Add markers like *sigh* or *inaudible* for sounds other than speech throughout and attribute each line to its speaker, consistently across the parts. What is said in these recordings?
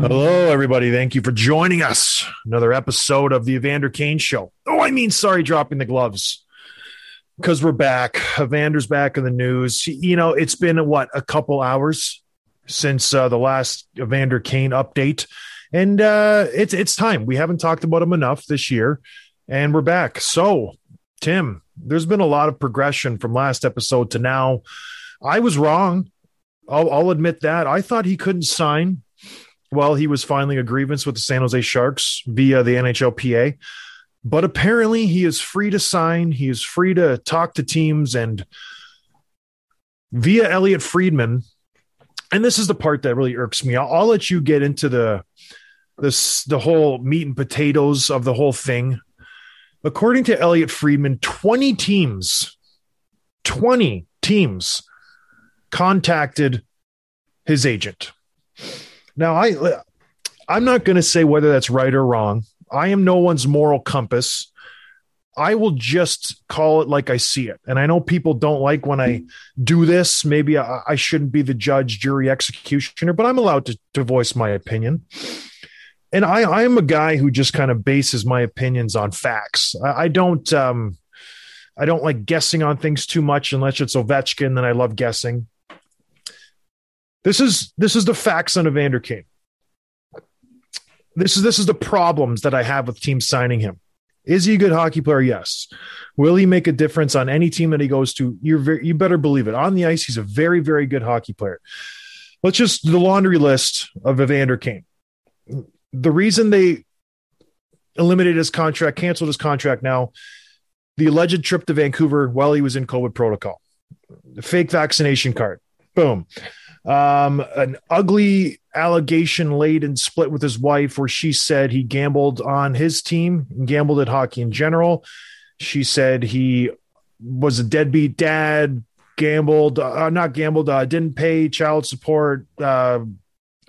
Speaker 1: Hello, everybody. Thank you for joining us. Another episode of the Evander Kane Show. Oh, I mean, sorry, dropping the gloves because we're back. Evander's back in the news. You know, it's been what a couple hours since uh, the last Evander Kane update, and uh, it's it's time. We haven't talked about him enough this year, and we're back. So, Tim, there's been a lot of progression from last episode to now. I was wrong. I'll, I'll admit that. I thought he couldn't sign well, he was filing a grievance with the San Jose Sharks via the NHLPA. But apparently, he is free to sign. He is free to talk to teams and via Elliot Friedman. And this is the part that really irks me. I'll, I'll let you get into the this the whole meat and potatoes of the whole thing. According to Elliot Friedman, 20 teams, 20 teams contacted his agent. Now, I I'm not going to say whether that's right or wrong. I am no one's moral compass. I will just call it like I see it. And I know people don't like when I do this. Maybe I, I shouldn't be the judge, jury, executioner, but I'm allowed to, to voice my opinion. And I, I am a guy who just kind of bases my opinions on facts. I, I don't um, I don't like guessing on things too much unless it's Ovechkin. Then I love guessing. This is this is the facts on Evander Kane. This is this is the problems that I have with teams signing him. Is he a good hockey player? Yes. Will he make a difference on any team that he goes to? You're very, you better believe it. On the ice, he's a very very good hockey player. Let's just the laundry list of Evander Kane. The reason they eliminated his contract, canceled his contract now, the alleged trip to Vancouver while he was in COVID protocol, the fake vaccination card, boom um, an ugly allegation laid and split with his wife where she said he gambled on his team and gambled at hockey in general. She said he was a deadbeat dad, gambled, uh, not gambled, uh, didn't pay child support, uh,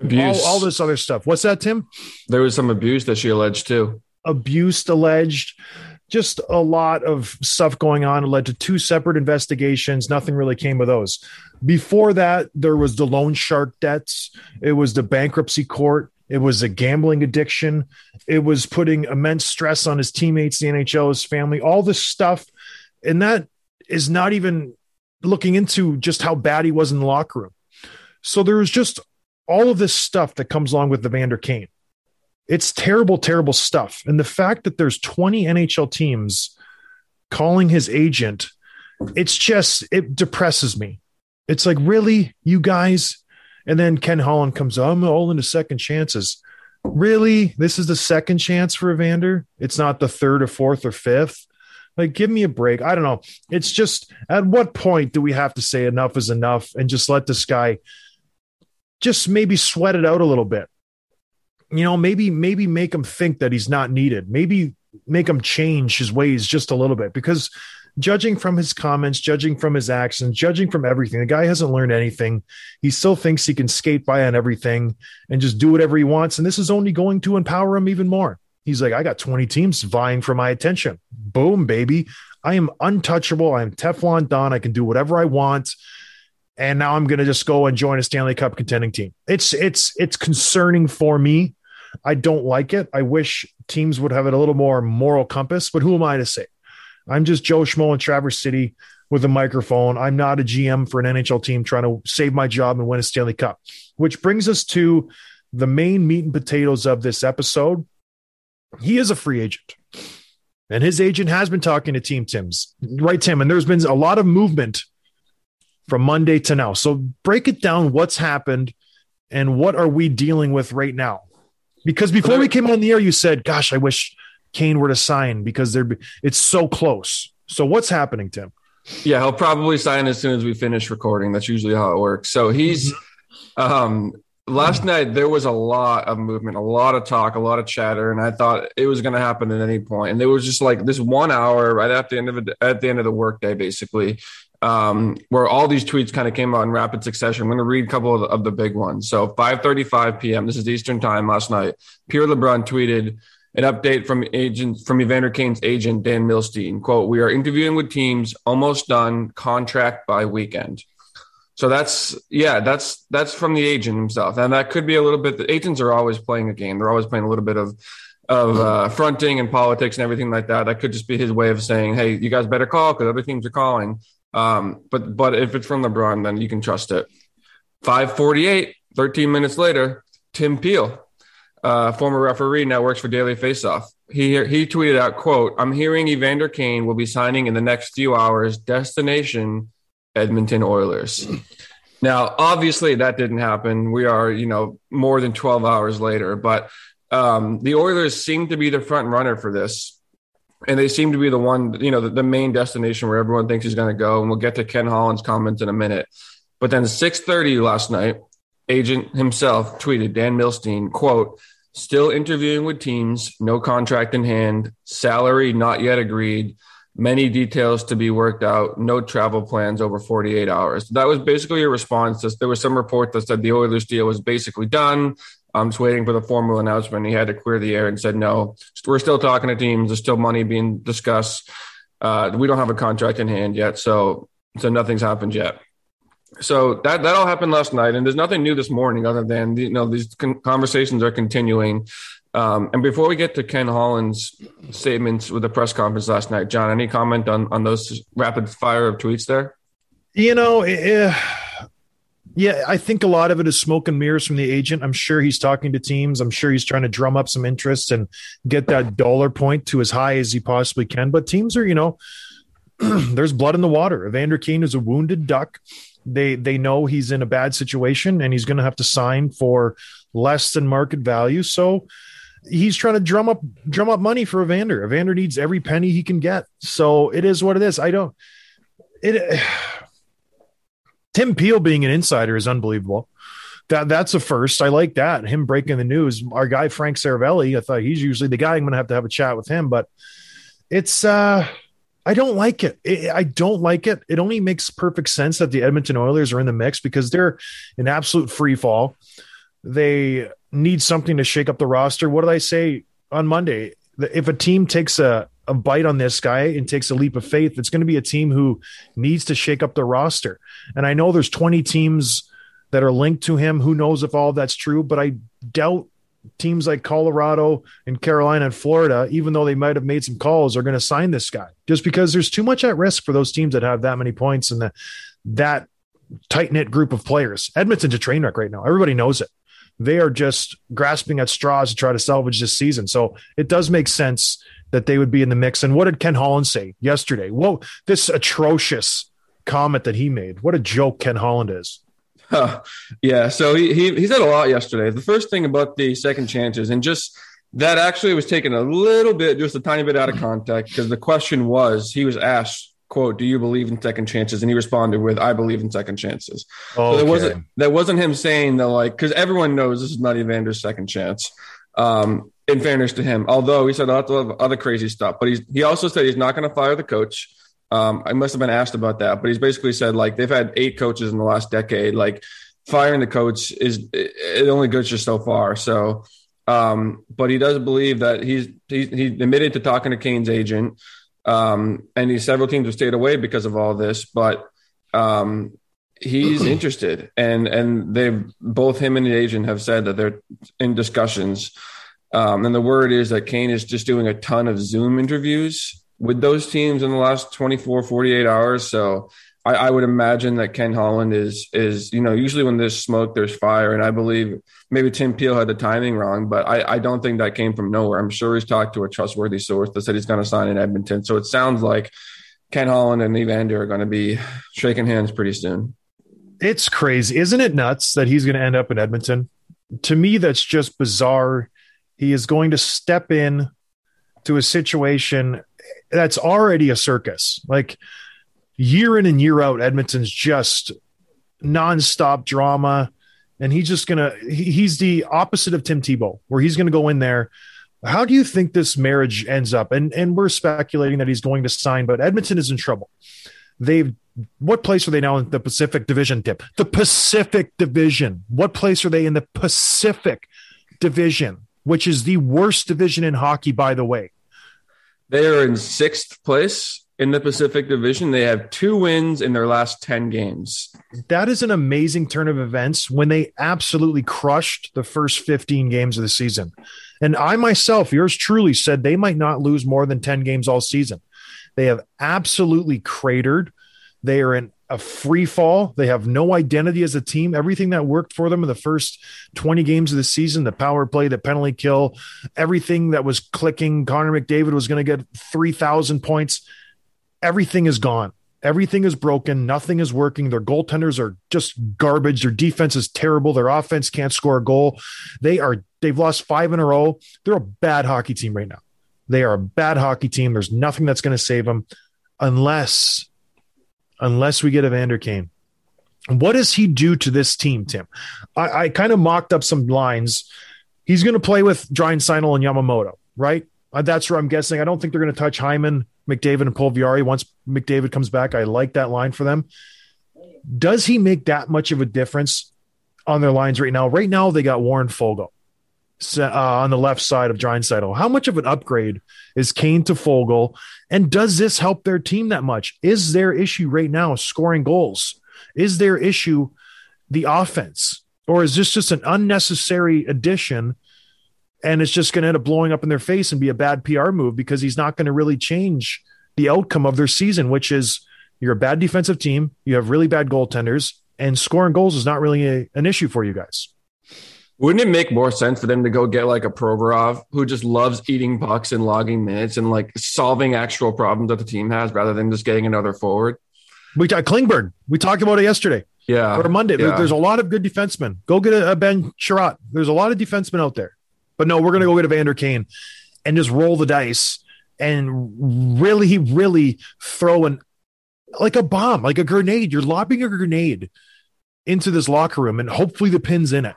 Speaker 2: Abuse.
Speaker 1: all, all this other stuff. What's that, Tim?
Speaker 2: There was some abuse that she alleged too.
Speaker 1: abuse alleged just a lot of stuff going on. It led to two separate investigations. Nothing really came of those. Before that there was the loan shark debts. It was the bankruptcy court. It was a gambling addiction. It was putting immense stress on his teammates the nhl his family all this stuff. And that is not even looking into just how bad he was in the locker room. So there was just all of this stuff that comes along with Evander Kane it's terrible, terrible stuff. And the fact that there's 20 NHL teams calling his agent, it's just, it depresses me. It's like, really, you guys? And then Ken Holland comes, I'm all into second chances. Really? This is the second chance for Evander? It's not the third or fourth or fifth? Like, give me a break. I don't know. It's just, at what point do we have to say enough is enough and just let this guy just maybe sweat it out a little bit? You know, maybe maybe make him think that he's not needed. Maybe make him change his ways just a little bit because judging from his comments, judging from his actions, judging from everything, the guy hasn't learned anything. He still thinks he can skate by on everything and just do whatever he wants. And this is only going to empower him even more. He's like, I got 20 teams vying for my attention. Boom, baby. I am untouchable. I'm Teflon Don. I can do whatever I want. And now I'm going to just go and join a Stanley Cup contending team. It's it's it's concerning for me. I don't like it. I wish teams would have it a little more moral compass, but who am I to say? I'm just Joe Schmo in Traverse City with a microphone. I'm not a GM for an NHL team trying to save my job and win a Stanley Cup. Which brings us to the main meat and potatoes of this episode. He is a free agent. And his agent has been talking to Team Tim's, right, Tim? And there's been a lot of movement from Monday to now. So break it down what's happened and what are we dealing with right now? Because before we came on the air, you said, gosh, I wish Kane were to sign because they're it's so close. So what's happening, Tim?
Speaker 2: Yeah, he'll probably sign as soon as we finish recording. That's usually how it works. So he's um last night there was a lot of movement, a lot of talk, a lot of chatter, and I thought it was going to happen at any point. And there was just like this one hour right at the end of it, at the end of the workday, basically, um, where all these tweets kind of came out in rapid succession. I'm going to read a couple of the, of the big ones. So 5:35 p.m. This is Eastern time last night. Pierre LeBrun tweeted an update from agent from Evander Kane's agent Dan Milstein. "Quote: We are interviewing with teams, almost done. Contract by weekend." So that's yeah, that's that's from the agent himself, and that could be a little bit. The agents are always playing a game; they're always playing a little bit of of uh, fronting and politics and everything like that. That could just be his way of saying, "Hey, you guys better call because other teams are calling." Um, but but if it's from LeBrun, then you can trust it. 548, 13 minutes later, Tim Peel, uh, former referee, now works for Daily Faceoff. He he tweeted out, "quote I'm hearing Evander Kane will be signing in the next few hours. Destination Edmonton Oilers." *clears throat* Now, obviously, that didn't happen. We are, you know, more than 12 hours later, but um, the Oilers seem to be the front runner for this. And they seem to be the one, you know, the, the main destination where everyone thinks he's going to go. And we'll get to Ken Holland's comments in a minute. But then 6:30 last night, agent himself tweeted Dan Milstein, quote, still interviewing with teams, no contract in hand, salary not yet agreed, many details to be worked out, no travel plans over 48 hours. That was basically a response. There was some report that said the Oilers deal was basically done. I'm just waiting for the formal announcement. He had to clear the air and said, no, we're still talking to teams. There's still money being discussed. Uh, we don't have a contract in hand yet. So, so nothing's happened yet. So that, that all happened last night. And there's nothing new this morning other than, you know, these con- conversations are continuing. Um, and before we get to Ken Holland's statements with the press conference last night, John, any comment on, on those rapid fire of tweets there?
Speaker 1: You know, eh, yeah, I think a lot of it is smoke and mirrors from the agent. I'm sure he's talking to teams. I'm sure he's trying to drum up some interest and get that dollar point to as high as he possibly can. But teams are, you know, *clears throat* there's blood in the water. Evander Kane is a wounded duck. They they know he's in a bad situation and he's going to have to sign for less than market value. So he's trying to drum up drum up money for Evander. Evander needs every penny he can get. So it is what it is. I don't it Tim Peel being an insider is unbelievable. That that's a first. I like that. Him breaking the news. Our guy Frank Seravalli, I thought he's usually the guy. I'm going to have to have a chat with him, but it's uh I don't like it. it. I don't like it. It only makes perfect sense that the Edmonton Oilers are in the mix because they're an absolute free fall. They need something to shake up the roster. What did I say on Monday? If a team takes a, a bite on this guy and takes a leap of faith, it's going to be a team who needs to shake up the roster. And I know there's 20 teams that are linked to him. Who knows if all that's true, but I doubt teams like Colorado and Carolina and Florida, even though they might have made some calls, are going to sign this guy just because there's too much at risk for those teams that have that many points and that that tight knit group of players. Edmonton's a train wreck right now. Everybody knows it. They are just grasping at straws to try to salvage this season. So it does make sense that they would be in the mix. And what did Ken Holland say yesterday? Whoa, this atrocious comment that he made. What a joke Ken Holland is.
Speaker 2: Huh. Yeah, so he, he he said a lot yesterday. The first thing about the second chances, and just that actually was taken a little bit, just a tiny bit out of context, because the question was he was asked, "quote Do you believe in second chances?" and he responded with, "I believe in second chances." So that wasn't that wasn't him saying that like because everyone knows this is not Evander's second chance. Um, in fairness to him, although he said lots of other crazy stuff, but he's he also said he's not going to fire the coach. Um, I must have been asked about that, but he's basically said like they've had eight coaches in the last decade. Like firing the coach is it only goes just so far. So Um, but he does believe that he's he, he admitted to talking to Kane's agent, um, and he, several teams have stayed away because of all this. But um, he's *clears throat* interested, and and they both him and the agent have said that they're in discussions. Um, and the word is that Kane is just doing a ton of Zoom interviews with those teams in the last 24, 48 hours. So I, I, would imagine that Ken Holland is is you know usually when there's smoke there's fire, and I believe maybe Tim Peel had the timing wrong, but I, I don't think that came from nowhere. I'm sure he's talked to a trustworthy source that said he's going to sign in Edmonton. So it sounds like Ken Holland and Evander are going to be shaking hands pretty soon.
Speaker 1: It's crazy, isn't it? Nuts that he's going to end up in Edmonton. To me, that's just bizarre. He is going to step in to a situation that's already a circus. Like year in and year out, Edmonton's just nonstop drama. And he's just gonna he's the opposite of Tim Tebow, where he's gonna go in there. How do you think this marriage ends up? And and we're speculating that he's going to sign, but Edmonton is in trouble. They've what place are they now in the Pacific Division tip? The Pacific Division. What place are they in the Pacific Division, which is the worst division in hockey, by the way?
Speaker 2: They are in sixth place in the Pacific Division. They have two wins in their last 10 games.
Speaker 1: That is an amazing turn of events when they absolutely crushed the first 15 games of the season. And I myself, yours truly, said they might not lose more than 10 games all season. They have absolutely cratered. They are in a free fall. They have no identity as a team. Everything that worked for them in the first 20 games of the season, the power play, the penalty kill, everything that was clicking, Connor McDavid was going to get 3,000 points everything is gone. Everything is broken. Nothing is working. Their goaltenders are just garbage. Their defense is terrible. Their offense can't score a goal. They are they've lost five in a row. They're a bad hockey team right now. They are a bad hockey team. There's nothing that's going to save them unless unless we get Evander Kane. What does he do to this team, Tim? I, I kind of mocked up some lines. He's going to play with Draisaitl and Yamamoto, right? Uh, that's where I'm guessing. I don't think they're going to touch Hyman McDavid and Puljujarvi once McDavid comes back. I like that line for them. Does he make that much of a difference on their lines right now? Right now, they got Warren Foegele uh, on the left side of Draisaitl. How much of an upgrade is Kane to Foegele? And does this help their team that much? Is their issue right now scoring goals? Is their issue the offense? Or is this just an unnecessary addition – and it's just going to end up blowing up in their face and be a bad PR move because he's not going to really change the outcome of their season, which is you're a bad defensive team, you have really bad goaltenders, and scoring goals is not really a, an issue for you guys.
Speaker 2: Wouldn't it make more sense for them to go get like a Provorov who just loves eating pucks and logging minutes and like solving actual problems that the team has rather than just getting another forward?
Speaker 1: We got uh, Klingberg. We talked about it yesterday.
Speaker 2: Yeah.
Speaker 1: Or Monday.
Speaker 2: Yeah.
Speaker 1: There's a lot of good defensemen. Go get a, a Ben Chiarot. There's a lot of defensemen out there. But no, we're going to go get Evander Kane and just roll the dice and really, really throw an like a bomb, like a grenade. You're lobbing a grenade into this locker room, and hopefully the pin's in it.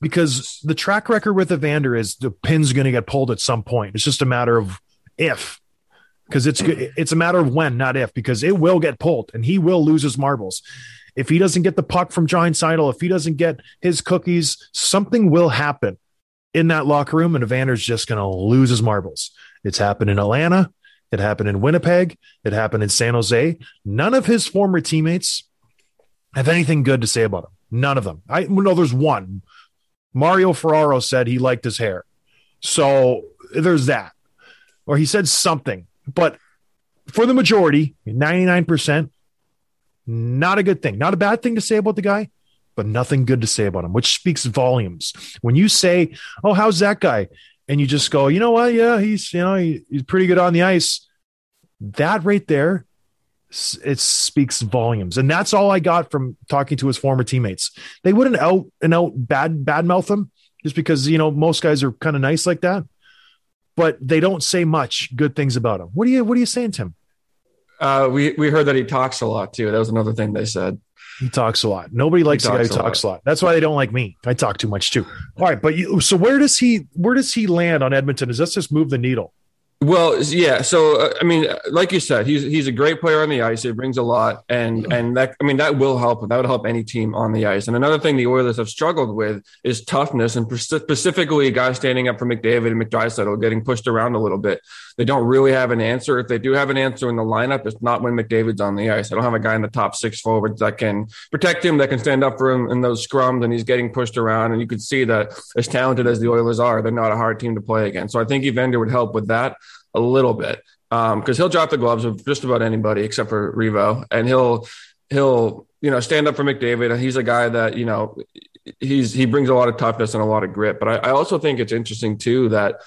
Speaker 1: Because the track record with Evander is the pin's going to get pulled at some point. It's just a matter of if, because it's it's a matter of when, not if, because it will get pulled and he will lose his marbles. If he doesn't get the puck from Draisaitl, if he doesn't get his cookies, something will happen in that locker room, and Evander's just going to lose his marbles. It's happened in Atlanta. It happened in Winnipeg. It happened in San Jose. None of his former teammates have anything good to say about him. None of them. I know there's one. Mario Ferraro said he liked his hair. So there's that. Or he said something. But for the majority, 99%, not a good thing. Not a bad thing to say about the guy, but nothing good to say about him, which speaks volumes. When you say, "Oh, how's that guy?" and you just go, "You know what? Yeah, he's you know he, he's pretty good on the ice." That right there, it speaks volumes, and that's all I got from talking to his former teammates. They wouldn't out and out bad bad mouth him just because you know most guys are kind of nice like that, but they don't say much good things about him. What are you What are you saying, Tim?
Speaker 2: Uh, we we heard that he talks a lot too. That was another thing they said.
Speaker 1: He talks a lot. Nobody likes the guy who
Speaker 2: talks a
Speaker 1: talks a lot. That's why they don't like me. I talk too much too. All right, but you, so where does he where does he land on Edmonton? Does this just move the needle?
Speaker 2: Well, yeah. So uh, I mean, uh, like you said, he's he's a great player on the ice. He brings a lot, and and that I mean that will help. That would help any team on the ice. And another thing the Oilers have struggled with is toughness, and specifically a guy standing up for McDavid and McDrysaddle getting pushed around a little bit. They don't really have an answer. If they do have an answer in the lineup, it's not when McDavid's on the ice. I don't have a guy in the top six forwards that can protect him, that can stand up for him in those scrums, and he's getting pushed around. And you could see that as talented as the Oilers are, they're not a hard team to play against. So I think Evander would help with that a little bit because um, he'll drop the gloves of just about anybody except for Revo, and he'll he'll you know stand up for McDavid. He's a guy that you know he's he brings a lot of toughness and a lot of grit. But I, I also think it's interesting too that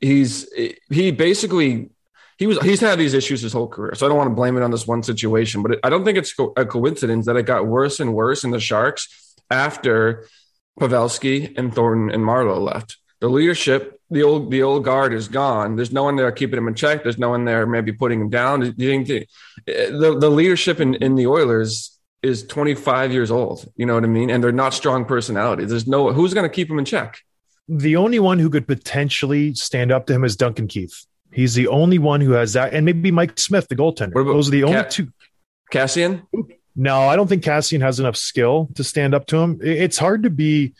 Speaker 2: he's he basically he was he's had these issues his whole career. So I don't want to blame it on this one situation, but it, I don't think it's a coincidence that it got worse and worse in the Sharks after Pavelski and Thornton and Marleau left. The leadership the old the old guard is gone. There's no one there keeping him in check. There's no one there maybe putting him down. Do you think the the, leadership in, in the Oilers is 25 years old? You know what I mean? And they're not strong personalities. There's no who's going to keep him in check.
Speaker 1: The only one who could potentially stand up to him is Duncan Keith. He's the only one who has that, and maybe Mike Smith, the goaltender. Those are the only two.
Speaker 2: Kassian.
Speaker 1: No, I don't think Kassian has enough skill to stand up to him. It's hard to be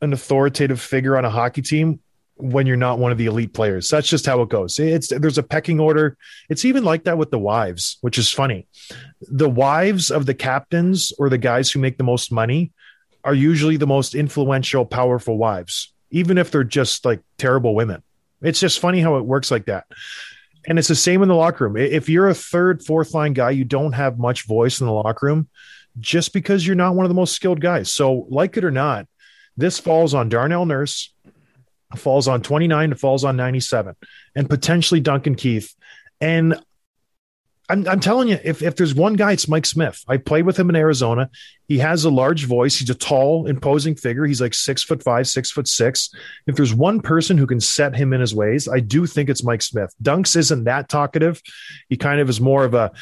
Speaker 1: an authoritative figure on a hockey team when you're not one of the elite players. That's just how it goes. It's there's a pecking order. It's even like that with the wives, which is funny. The wives of the captains or the guys who make the most money are usually the most influential, powerful wives, even if they're just like terrible women. It's just funny how it works like that. And it's the same in the locker room. If you're a third, fourth line guy, you don't have much voice in the locker room just because you're not one of the most skilled guys. So, like it or not, this falls on Darnell Nurse, falls on 29 falls on 97 and potentially Duncan Keith. And I'm, I'm telling you, if, if there's one guy, it's Mike Smith. I played with him in Arizona. He has a large voice. He's a tall, imposing figure. He's like six foot five, six foot six. If there's one person who can set him in his ways, I do think it's Mike Smith. Dunks isn't that talkative. He kind of is more of a,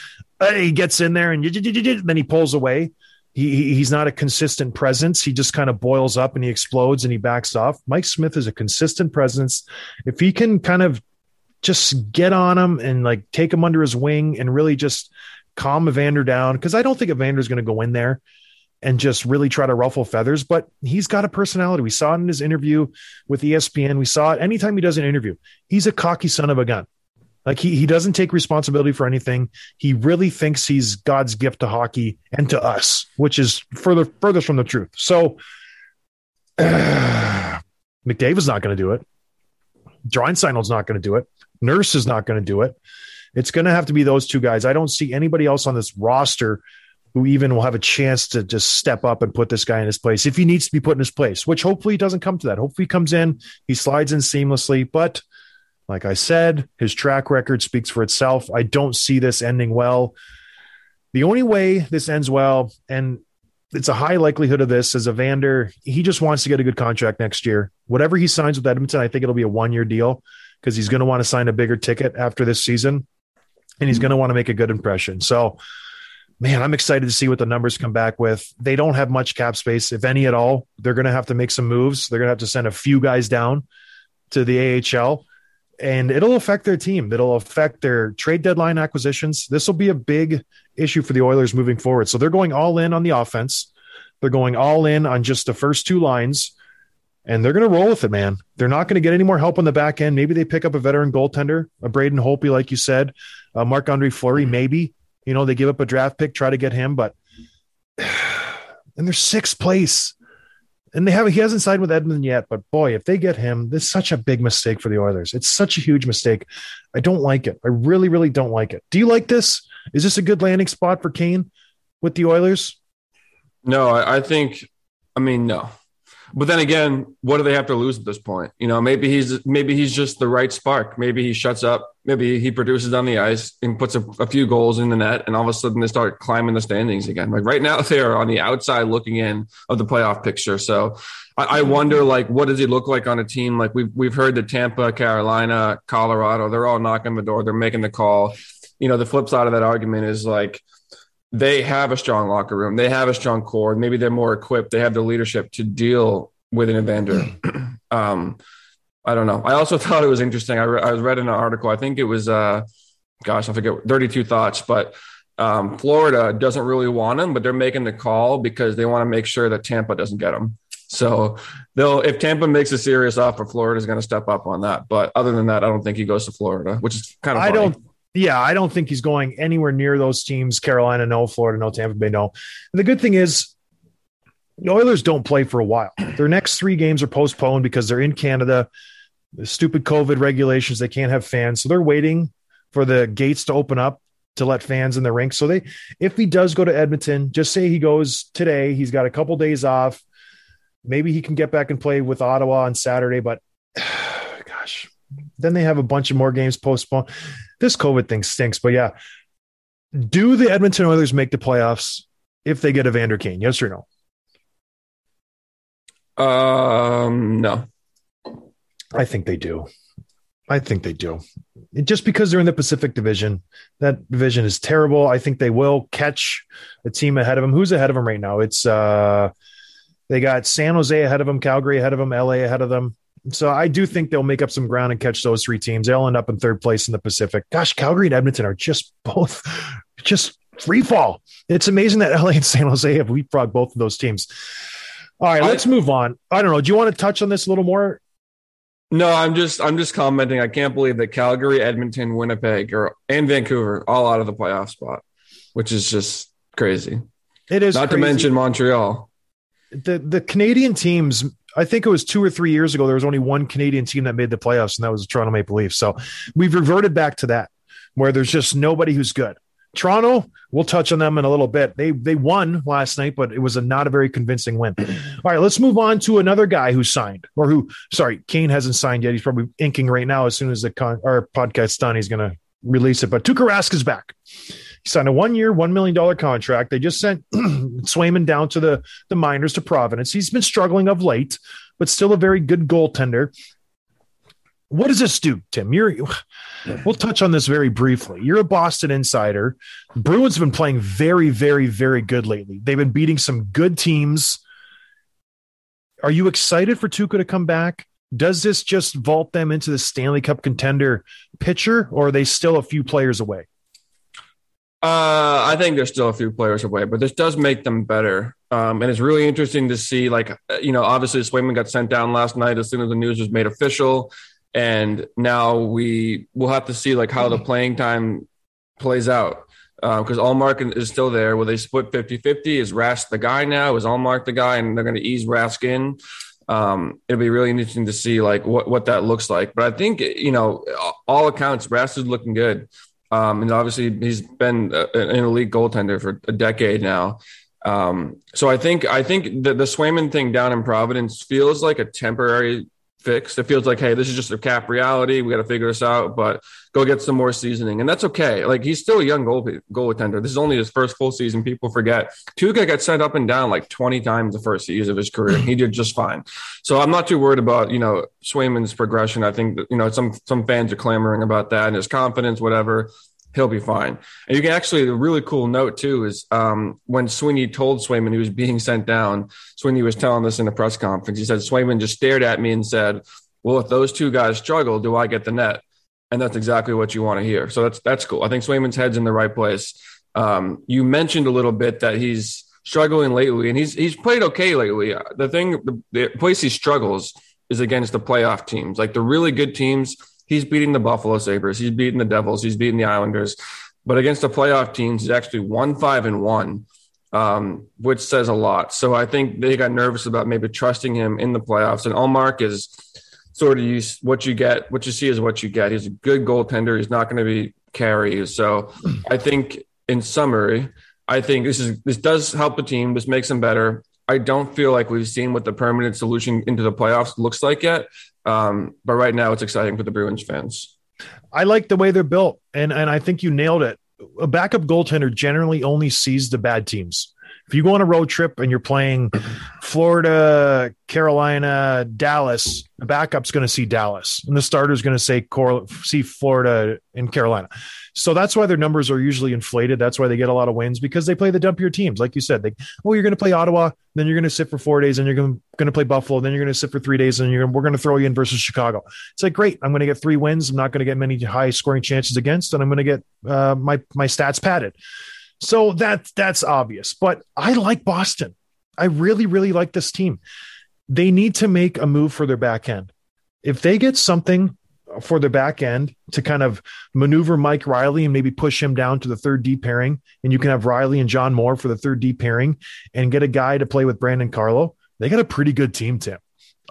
Speaker 1: he gets in there and then he pulls away. He, he's not a consistent presence. He just kind of boils up and he explodes and he backs off. Mike Smith is a consistent presence. If he can kind of just get on him and like take him under his wing and really just calm Evander down, because I don't think Evander's going to go in there and just really try to ruffle feathers, but he's got a personality. We saw it in his interview with ESPN. We saw it anytime he does an interview. He's a cocky son of a gun. Like he he doesn't take responsibility for anything. He really thinks he's God's gift to hockey and to us, which is further furthest from the truth. So *sighs* McDavid's not going to do it. Draisaitl's not going to do it. Nurse is not going to do it. It's going to have to be those two guys. I don't see anybody else on this roster who even will have a chance to just step up and put this guy in his place if he needs to be put in his place, which hopefully doesn't come to that. Hopefully he comes in, he slides in seamlessly, but like I said, his track record speaks for itself. I don't see this ending well. The only way this ends well, and it's a high likelihood of this, is Evander. He just wants to get a good contract next year. Whatever he signs with Edmonton, I think it'll be a one year deal because he's going to want to sign a bigger ticket after this season and he's going to want to make a good impression. So, man, I'm excited to see what the numbers come back with. They don't have much cap space, if any at all. They're going to have to make some moves. They're going to have to send a few guys down to the AHL and it'll affect their team. It'll affect their trade deadline acquisitions. This will be a big issue for the Oilers moving forward. So they're going all in on the offense. They're going all in on just the first two lines, and they're going to roll with it, man. They're not going to get any more help on the back end. Maybe they pick up a veteran goaltender, a Braden Holtby, like you said, Marc Andre Fleury. Maybe you know they give up a draft pick, try to get him, but *sighs* and they're sixth place and they have he hasn't signed with Edmonton yet, but boy, if they get him, this is such a big mistake for the Oilers. It's such a huge mistake. I don't like it. I really, really don't like it. Do you like this? Is this a good landing spot for Kane with the Oilers?
Speaker 2: No, I, I think. I mean, no. But then again, what do they have to lose at this point? You know, maybe he's maybe he's just the right spark. Maybe he shuts up. Maybe he produces on the ice and puts a, a, few goals in the net, and all of a sudden they start climbing the standings again. Like right now, *laughs* they are on the outside looking in of the playoff picture. So I, I wonder, like, what does he look like on a team? Like we've we've heard that Tampa, Carolina, Colorado, they're all knocking the door. They're making the call. You know, the flip side of that argument is like they have a strong locker room. They have a strong core. Maybe they're more equipped. They have the leadership to deal with an Evander. *clears throat* um, I don't know. I also *laughs* thought it was interesting. I, re- I read in an article. I think it was, uh, gosh, I forget. Thirty-two thoughts, but um, Florida doesn't really want him, but they're making the call because they want to make sure that Tampa doesn't get him. So they'll if Tampa makes a serious offer, Florida's going to step up on that. But other than that, I don't think he goes to Florida, which is kind of.
Speaker 1: I
Speaker 2: funny.
Speaker 1: don't. Yeah, I don't think he's going anywhere near those teams. Carolina, no. Florida, no. Tampa Bay, no. And the good thing is, the Oilers don't play for a while. Their next three games are postponed because they're in Canada. The stupid COVID regulations, they can't have fans, so they're waiting for the gates to open up to let fans in the rink. So they, if he does go to Edmonton, just say he goes today. He's got a couple days off. Maybe he can get back and play with Ottawa on Saturday, but *sighs* gosh, then they have a bunch of more games postponed. This COVID thing stinks, but yeah. Do the Edmonton Oilers make the playoffs if they get Evander Kane? Yes or no?
Speaker 2: Um, no.
Speaker 1: I think they do. I think they do. Just because they're in the Pacific Division, that division is terrible. I think they will catch a team ahead of them. Who's ahead of them right now? It's uh they got San Jose ahead of them, Calgary ahead of them, LA ahead of them. So I do think they'll make up some ground and catch those three teams. They'll end up in third place in the Pacific. Gosh, Calgary and Edmonton are just *laughs* both just free fall. It's amazing that *laughs* LA and San Jose have leapfrogged both of those teams. All right, let's move on. I don't know. Do you want to touch on this a little more?
Speaker 2: No, I'm just I'm just commenting. I can't believe that Calgary, Edmonton, Winnipeg, or and Vancouver all out of the playoff spot, which is just crazy.
Speaker 1: It is
Speaker 2: Not
Speaker 1: crazy.
Speaker 2: to mention Montreal.
Speaker 1: the the Canadian teams. I think it was two or three years ago. There was only one Canadian team that made the playoffs, and that was the Toronto Maple Leafs. So we've reverted back to that, where there's just nobody who's good. Toronto, we'll touch on them in a little bit. They they won last night, but it was a not a very convincing win. *clears throat* All right, let's move on to another guy who signed, or who, sorry, Kane hasn't signed yet. He's probably inking right now. As soon as the con- our podcast's done, he's going to release it. But Tuukka Rask is back. He signed a one year, $1 million contract. They just sent *clears throat* Swayman down to the, the minors to Providence. He's been struggling of late, but still a very good goaltender. What does this do, Tim? You're *sighs* we'll touch on this very briefly. You're a Boston insider. Bruins have been playing very, very, very good lately. They've been beating some good teams. Are you excited for Tuukka to come back? Does this just vault them into the Stanley Cup contender pitcher, or are they still a few players away?
Speaker 2: Uh, I think there's still a few players away, but this does make them better. Um, and it's really interesting to see, like, uh, you know, obviously Swayman got sent down last night as soon as the news was made official. And now we will have to see, like, how the playing time plays out. Because uh, Ullmark is still there. Will they split 50 50? Is Rask the guy now? Is Ullmark the guy? And they're going to ease Rask in. Um, it'll be really interesting to see, like, what, what that looks like. But I think, you know, all accounts, Rask is looking good. Um, and obviously he's been a- an elite goaltender for a decade now. Um, so I think I think the, the Swayman thing down in Providence feels like a temporary fix. It feels like, hey, this is just a cap reality. We got to figure this out, but go get some more seasoning, and that's okay. Like he's still a young goal goaltender. This is only his first full season. People forget. Tuukka got sent up and down like twenty times the first years of his career. He did just fine. So I'm not too worried about you know Swayman's progression. I think that, you know some some fans are clamoring about that and his confidence, whatever. He'll be fine. And you can actually a really cool note too is um, when Sweeney told Swayman he was being sent down. Sweeney was telling this in a press conference. He said Swayman just stared at me and said, "Well, if those two guys struggle, do I get the net?" And that's exactly what you want to hear. So that's that's cool. I think Swayman's head's in the right place. Um, you mentioned a little bit that he's struggling lately, and he's he's played okay lately. The thing, the, the place he struggles is against the playoff teams, like the really good teams. He's beating the Buffalo Sabres. He's beating the Devils. He's beating the Islanders. But against the playoff teams, he's actually one five and one, um, which says a lot. So I think they got nervous about maybe trusting him in the playoffs. And Ullmark is sort of you, what you get, what you see is what you get. He's a good goaltender. He's not going to be carry. So I think in summary, I think this is this does help the team. This makes them better. I don't feel like we've seen what the permanent solution into the playoffs looks like yet. Um, but right now, it's exciting for the Bruins fans.
Speaker 1: I like the way they're built, and and I think you nailed it. A backup goaltender generally only sees the bad teams. If you go on a road trip and you're playing *clears throat* Florida, Carolina, Dallas, the backup's going to see Dallas, and the starter's going to say Cor- see Florida and Carolina. So that's why their numbers are usually inflated. That's why they get a lot of wins because they play the dumpier teams. Like you said, they, oh, you're going to play Ottawa, then you're going to sit for four days, and you're going to play Buffalo, then you're going to sit for three days, and you're we're going to throw you in versus Chicago. It's like great. I'm going to get three wins. I'm not going to get many high scoring chances against, and I'm going to get uh, my my stats padded. So that that's obvious. But I like Boston. I really really like this team. They need to make a move for their back end. If they get something for their back end to kind of maneuver Mike Reilly and maybe push him down to the third D pairing, and you can have Reilly and John Moore for the third D pairing and get a guy to play with Brandon Carlo. They got a pretty good team, Tim.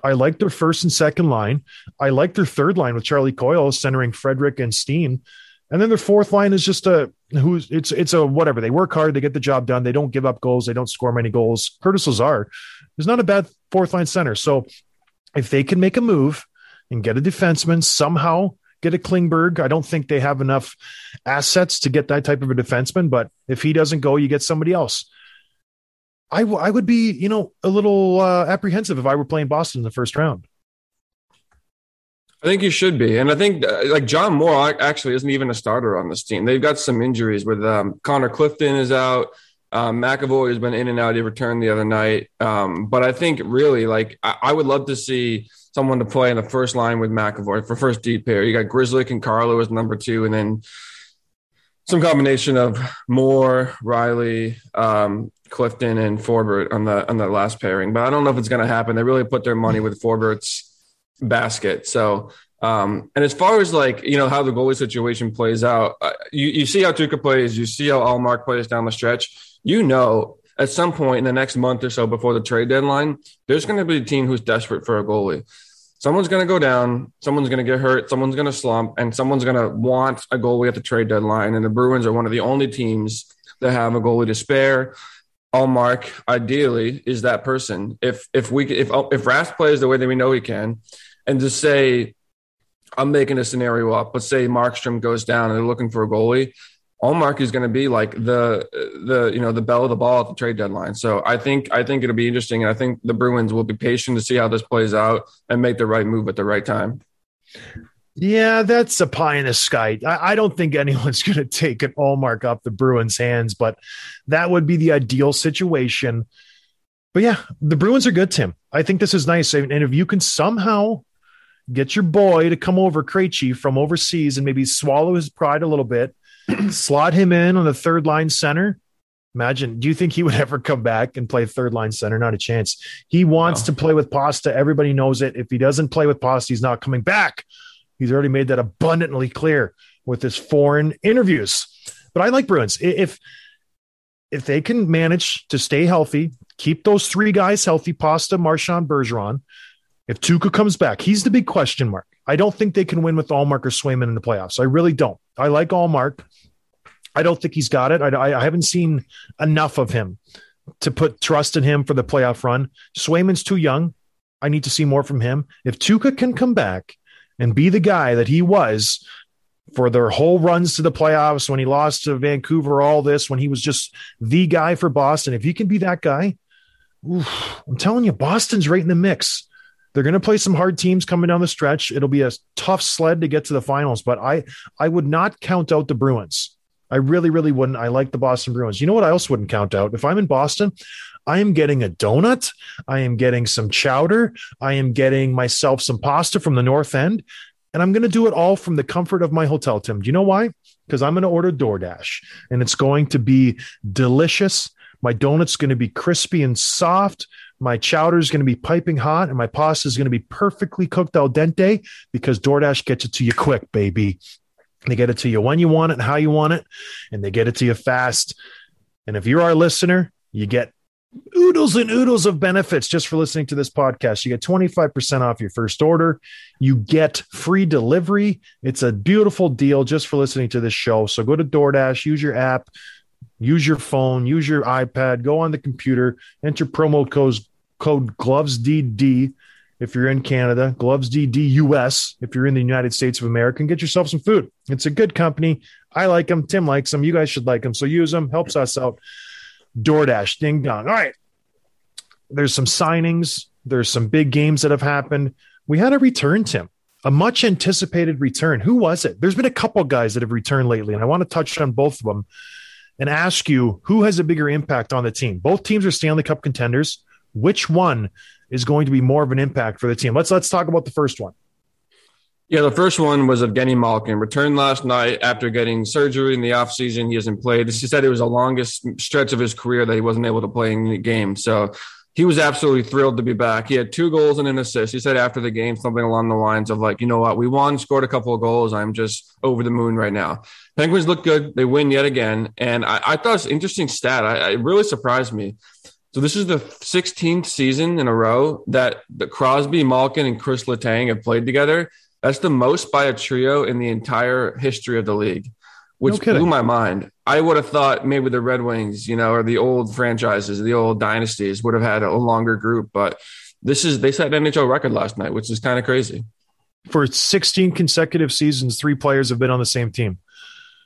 Speaker 1: I like their first and second line. I like their third line with Charlie Coyle centering Frederic and Steen. And then their fourth line is just a who's it's it's a whatever. They work hard, they get the job done, they don't give up goals, they don't score many goals. Curtis Lazar is not a bad fourth line center. So if they can make a move and get a defenseman somehow, get a Klingberg. I don't think they have enough assets to get that type of a defenseman, but if he doesn't go, you get somebody else. I, w- I would be, you know, a little uh, apprehensive if I were playing Boston in the first round.
Speaker 2: I think you should be, and I think uh, like John Moore actually isn't even a starter on this team. They've got some injuries with um, Connor Clifton is out. Um, McAvoy has been in and out. He returned the other night, um, but I think really like I, I, would love to see someone to play in the first line with McAvoy for first deep pair. You got Grizzly and Carlo as number two, and then some combination of Moore, Reilly, um, Clifton, and Forbort on the on the last pairing. But I don't know if it's going to happen. They really put their money with Forbort's basket. So, um, and as far as like you know how the goalie situation plays out, uh, you you see how Tuukka plays, you see how Ullmark plays down the stretch. You know, at some point in the next month or so before the trade deadline, there's going to be a team who's desperate for a goalie. Someone's going to go down, someone's going to get hurt, someone's going to slump, and someone's going to want a goalie at the trade deadline. And the Bruins are one of the only teams that have a goalie to spare. Ullmark, ideally, is that person. If if we if if Rask plays the way that we know he can, and to say, I'm making a scenario up. Let's say Markstrom goes down and they're looking for a goalie. Ullmark is going to be like the the you know the belle of the ball at the trade deadline. So I think I think it'll be interesting, and I think the Bruins will be patient to see how this plays out and make the right move at the right time.
Speaker 1: Yeah, that's a pie in the sky. I, I don't think anyone's *laughs* going to take an Ullmark off the Bruins' hands, but that would be the ideal situation. But yeah, the Bruins are good, Tim. I think this is nice, and if you can somehow get your boy to come over, Krejci, from overseas and maybe swallow his pride a little bit, *clears throat* slot him in on the third line center. Imagine, do you think he would *laughs* ever come back and play third line center? Not a chance. He wants no. to play with Pasta. Everybody knows it. If he doesn't play with Pasta, he's not coming back. He's already made that abundantly clear with his foreign interviews. But I like Bruins. If if they can manage to stay healthy, keep those three guys healthy, Pasta, Marchand, Bergeron, if Tuukka comes back, he's the big question mark. I don't think they can win with Ullmark or Swayman in the playoffs. I really don't. I like Ullmark. I don't think he's got it. I, I haven't seen enough of him to put trust in him for the playoff run. Swayman's too young. I need to see more from him. If Tuukka can come back and be the guy that he was for their whole runs to the playoffs when he lost to Vancouver, all this, when he was just the guy for Boston, if he can be that guy, oof, I'm telling you, Boston's right in the mix. They're going to play some hard teams coming down the stretch. It'll be a tough sled to get to the finals, but I I would not count out the Bruins. I really, really wouldn't. I like the Boston Bruins. You know what I else wouldn't count out? If I'm in Boston, I am getting a donut. I am getting some chowder. I am getting myself some pasta from the North End. And I'm going to do it all from the comfort of my hotel, Tim. Do you know why? Because I'm going to order DoorDash and it's going to be delicious. My donut's going to be crispy and soft my chowder is going to be piping hot and my pasta is going to be perfectly cooked al dente because DoorDash gets it to you quick, baby. They get it to you when you want it and how you want it, and they get it to you fast. And if you're our listener, you get oodles and oodles of benefits just for listening to this podcast. You get 25% off your first order. You get free delivery. It's a beautiful deal just for listening to this show. So go to DoorDash, use your app, use your phone, use your iPad, go on the computer, enter promo code code GlovesDD if you're in Canada, GlovesDD US if you're in the United States of America, and get yourself some food. It's a good company. I like them. Tim likes them. You guys should like them. So use them. Helps us out. DoorDash, ding dong. All right. There's some signings, there's some big games that have happened. We had a return, Tim, a much anticipated return. Who was it? There's been a couple guys that have returned lately, and I want to touch on both of them and ask you who has a bigger impact on the team. Both teams are Stanley Cup contenders. Which one is going to be more of an impact for the team? Let's let's talk about the first one.
Speaker 2: Yeah, the first one was Evgeny Malkin. Returned last night after getting surgery in the offseason. He hasn't played. He said it was the longest stretch of his career that he wasn't able to play in the game. So he was absolutely thrilled to be back. He had two goals and an assist. He said after the game something along the lines of like, you know what, we won, scored a couple of goals. I'm just over the moon right now. Penguins look good. They win yet again. And I, I thought it was an interesting stat. I, it really surprised me. So this is the 16th season in a row that the Crosby, Malkin, and Chris Letang have played together. That's the most by a trio in the entire history of the league, which
Speaker 1: No
Speaker 2: blew my mind. I would have thought maybe the Red Wings, you know, or the old franchises, the old dynasties would have had a longer group, but this is they set an NHL record last night, which is kind of crazy.
Speaker 1: For 16 consecutive seasons, three players have been on the same team.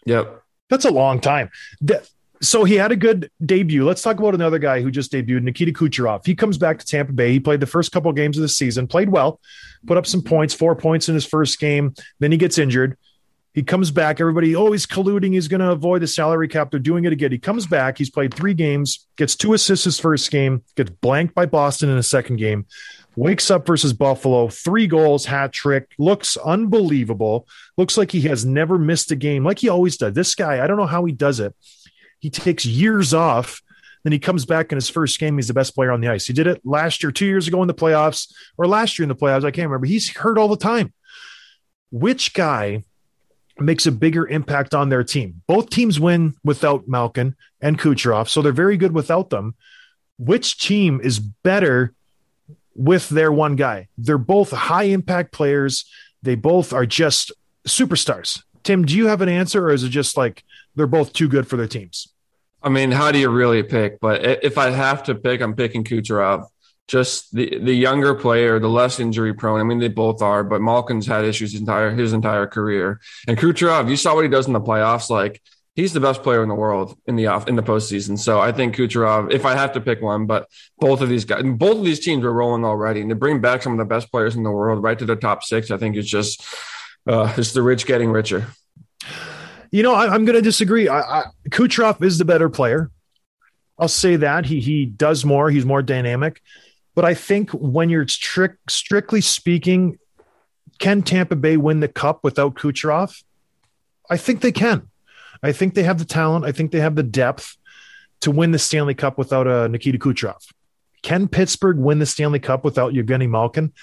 Speaker 2: Yep.
Speaker 1: That's a long time. That- so he had a good debut. Let's talk about another guy who just debuted, Nikita Kucherov. He comes back to Tampa Bay. He played the first couple of games of the season, played well, put up some points, four points in his first game. Then he gets injured. He comes back. Everybody, oh, he's colluding. He's going to avoid the salary cap. They're doing it again. He comes back. He's played three games, gets two assists his first game, gets blanked by Boston in the second game, wakes up versus Buffalo, three goals, hat trick, looks unbelievable. Looks like he has never missed a game, like he always does. This guy, I don't know how he does it. He takes years off. Then he comes back in his first game. He's the best player on the ice. He did it last year, two years ago in the playoffs, or last year in the playoffs. I can't remember. He's hurt all the time. Which guy makes a bigger impact on their team? Both teams win without Malkin and Kucherov, so they're very good without them. Which team is better with their one guy? They're both high impact players. They both are just superstars. Tim, do you have an answer, or is it just like they're both too good for their teams?
Speaker 2: I mean, how do you really pick? But if I have to pick, I'm picking Kucherov. Just the the younger player, the less injury prone. I mean, they both are, but Malkin's had issues his entire his entire career. And Kucherov, you saw what he does in the playoffs. Like he's the best player in the world in the off in the postseason. So I think Kucherov, if I have to pick one, but both of these guys, both of these teams are rolling already, and to bring back some of the best players in the world right to the top six, I think it's just uh, the rich getting richer.
Speaker 1: You know, I, I'm going to disagree. I, I, Kucherov is the better player. I'll say that he he does more. He's more dynamic. But I think when you're strict, strictly speaking, can Tampa Bay win the cup without Kucherov? I think they can. I think they have the talent. I think they have the depth to win the Stanley Cup without uh, Nikita Kucherov. Can Pittsburgh win the Stanley Cup without Evgeny Malkin?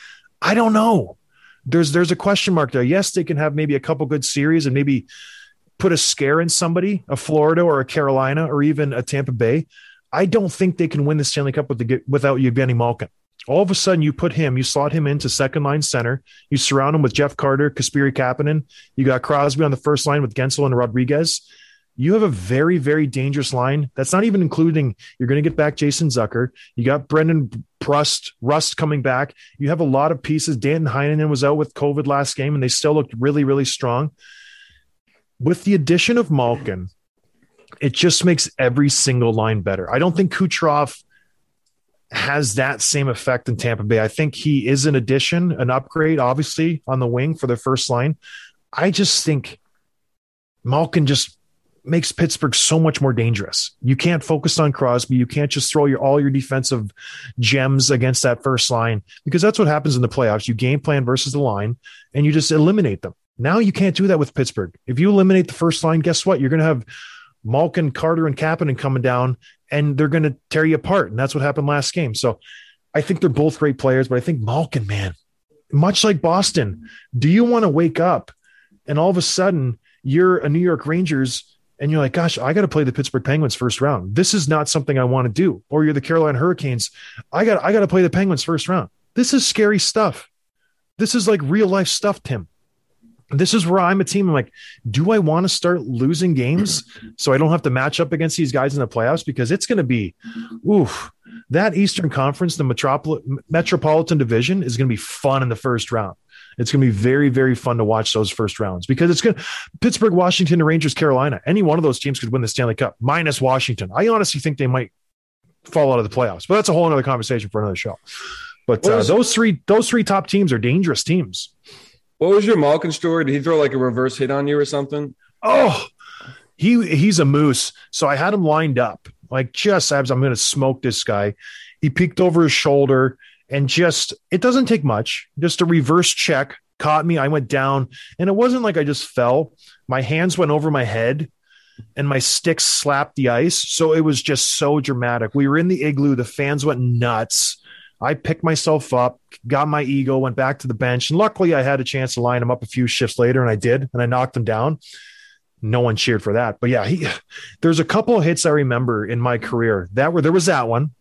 Speaker 1: I don't know. There's there's a question mark there. Yes, they can have maybe a couple good series and maybe put a scare in somebody, a Florida or a Carolina or even a Tampa Bay. I don't think they can win the Stanley Cup with the, without Evgeny Malkin. All of a sudden, you put him, you slot him into second line center. You surround him with Jeff Carter, Kasperi Kapanen. You got Crosby on the first line with Guentzel and Rodrigues. You have a very, very dangerous line. That's not even including you're going to get back Jason Zucker. You got Brendan Rust, Rust coming back. You have a lot of pieces. Dan Heinen was out with COVID last game, and they still looked really, really strong. With the addition of Malkin, it just makes every single line better. I don't think Kucherov has that same effect in Tampa Bay. I think he is an addition, an upgrade, obviously, on the wing for the first line. I just think Malkin just makes Pittsburgh so much more dangerous. You can't focus on Crosby. You can't just throw your all your defensive gems against that first line because that's what happens in the playoffs. You game plan versus the line and you just eliminate them. Now you can't do that with Pittsburgh. If you eliminate the first line, guess what? You're going to have Malkin, Carter, and Kapanen coming down, and they're going to tear you apart. And that's what happened last game. So I think they're both great players, but I think Malkin, man, much like Boston, do you want to wake up and all of a sudden you're a New York Rangers and you're like, gosh, I got to play the Pittsburgh Penguins first round. This is not something I want to do. Or you're the Carolina Hurricanes. I got I got to play the Penguins first round. This is scary stuff. This is like real life stuff, Tim. This is where I'm a team. I'm like, do I want to start losing games so I don't have to match up against these guys in the playoffs? Because it's going to be, oof, that Eastern Conference, the Metropol- Metropolitan Division is going to be fun in the first round. It's going to be very, very fun to watch those first rounds because it's going to Pittsburgh, Washington, Rangers, Carolina. Any one of those teams could win the Stanley Cup, minus Washington. I honestly think they might fall out of the playoffs, but that's a whole other conversation for another show. But uh, those three, those three top teams are dangerous teams.
Speaker 2: What was your Malkin story? Did he throw like a reverse hit on you or something?
Speaker 1: Oh, he he's a moose. So I had him lined up, like just I'm going to smoke this guy. He peeked over his shoulder and just it doesn't take much, just a reverse check caught me. I went down, and it wasn't like I just fell. My hands went over my head, and my stick slapped the ice. So it was just so dramatic. We were in the igloo. The fans went nuts. I picked myself up, got my ego, went back to the bench, and luckily I had a chance to line him up a few shifts later, and I did, and I knocked him down. No one cheered for that, but yeah, he. *sighs* There's a couple of hits I remember in my career that were there was that one.